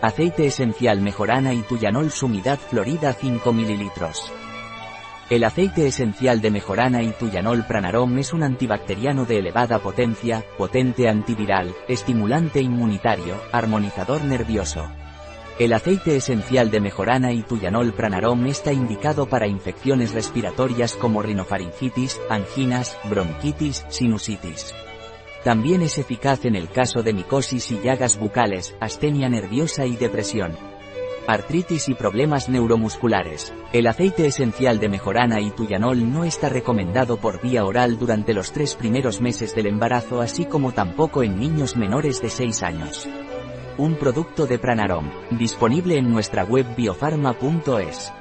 Aceite esencial mejorana y tuyanol sumidad florida 5 ml. El aceite esencial de mejorana y tuyanol pranarom es un antibacteriano de elevada potencia, potente antiviral, estimulante inmunitario, armonizador nervioso. El aceite esencial de mejorana y tuyanol pranarom está indicado para infecciones respiratorias como rinofaringitis, anginas, bronquitis, sinusitis. También es eficaz en el caso de micosis y llagas bucales, astenia nerviosa y depresión. Artritis y problemas neuromusculares. El aceite esencial de mejorana y tuyanol no está recomendado por vía oral durante los tres primeros meses del embarazo así como tampoco en niños menores de 6 años un producto de Pranarom, disponible en nuestra web biofarma.es.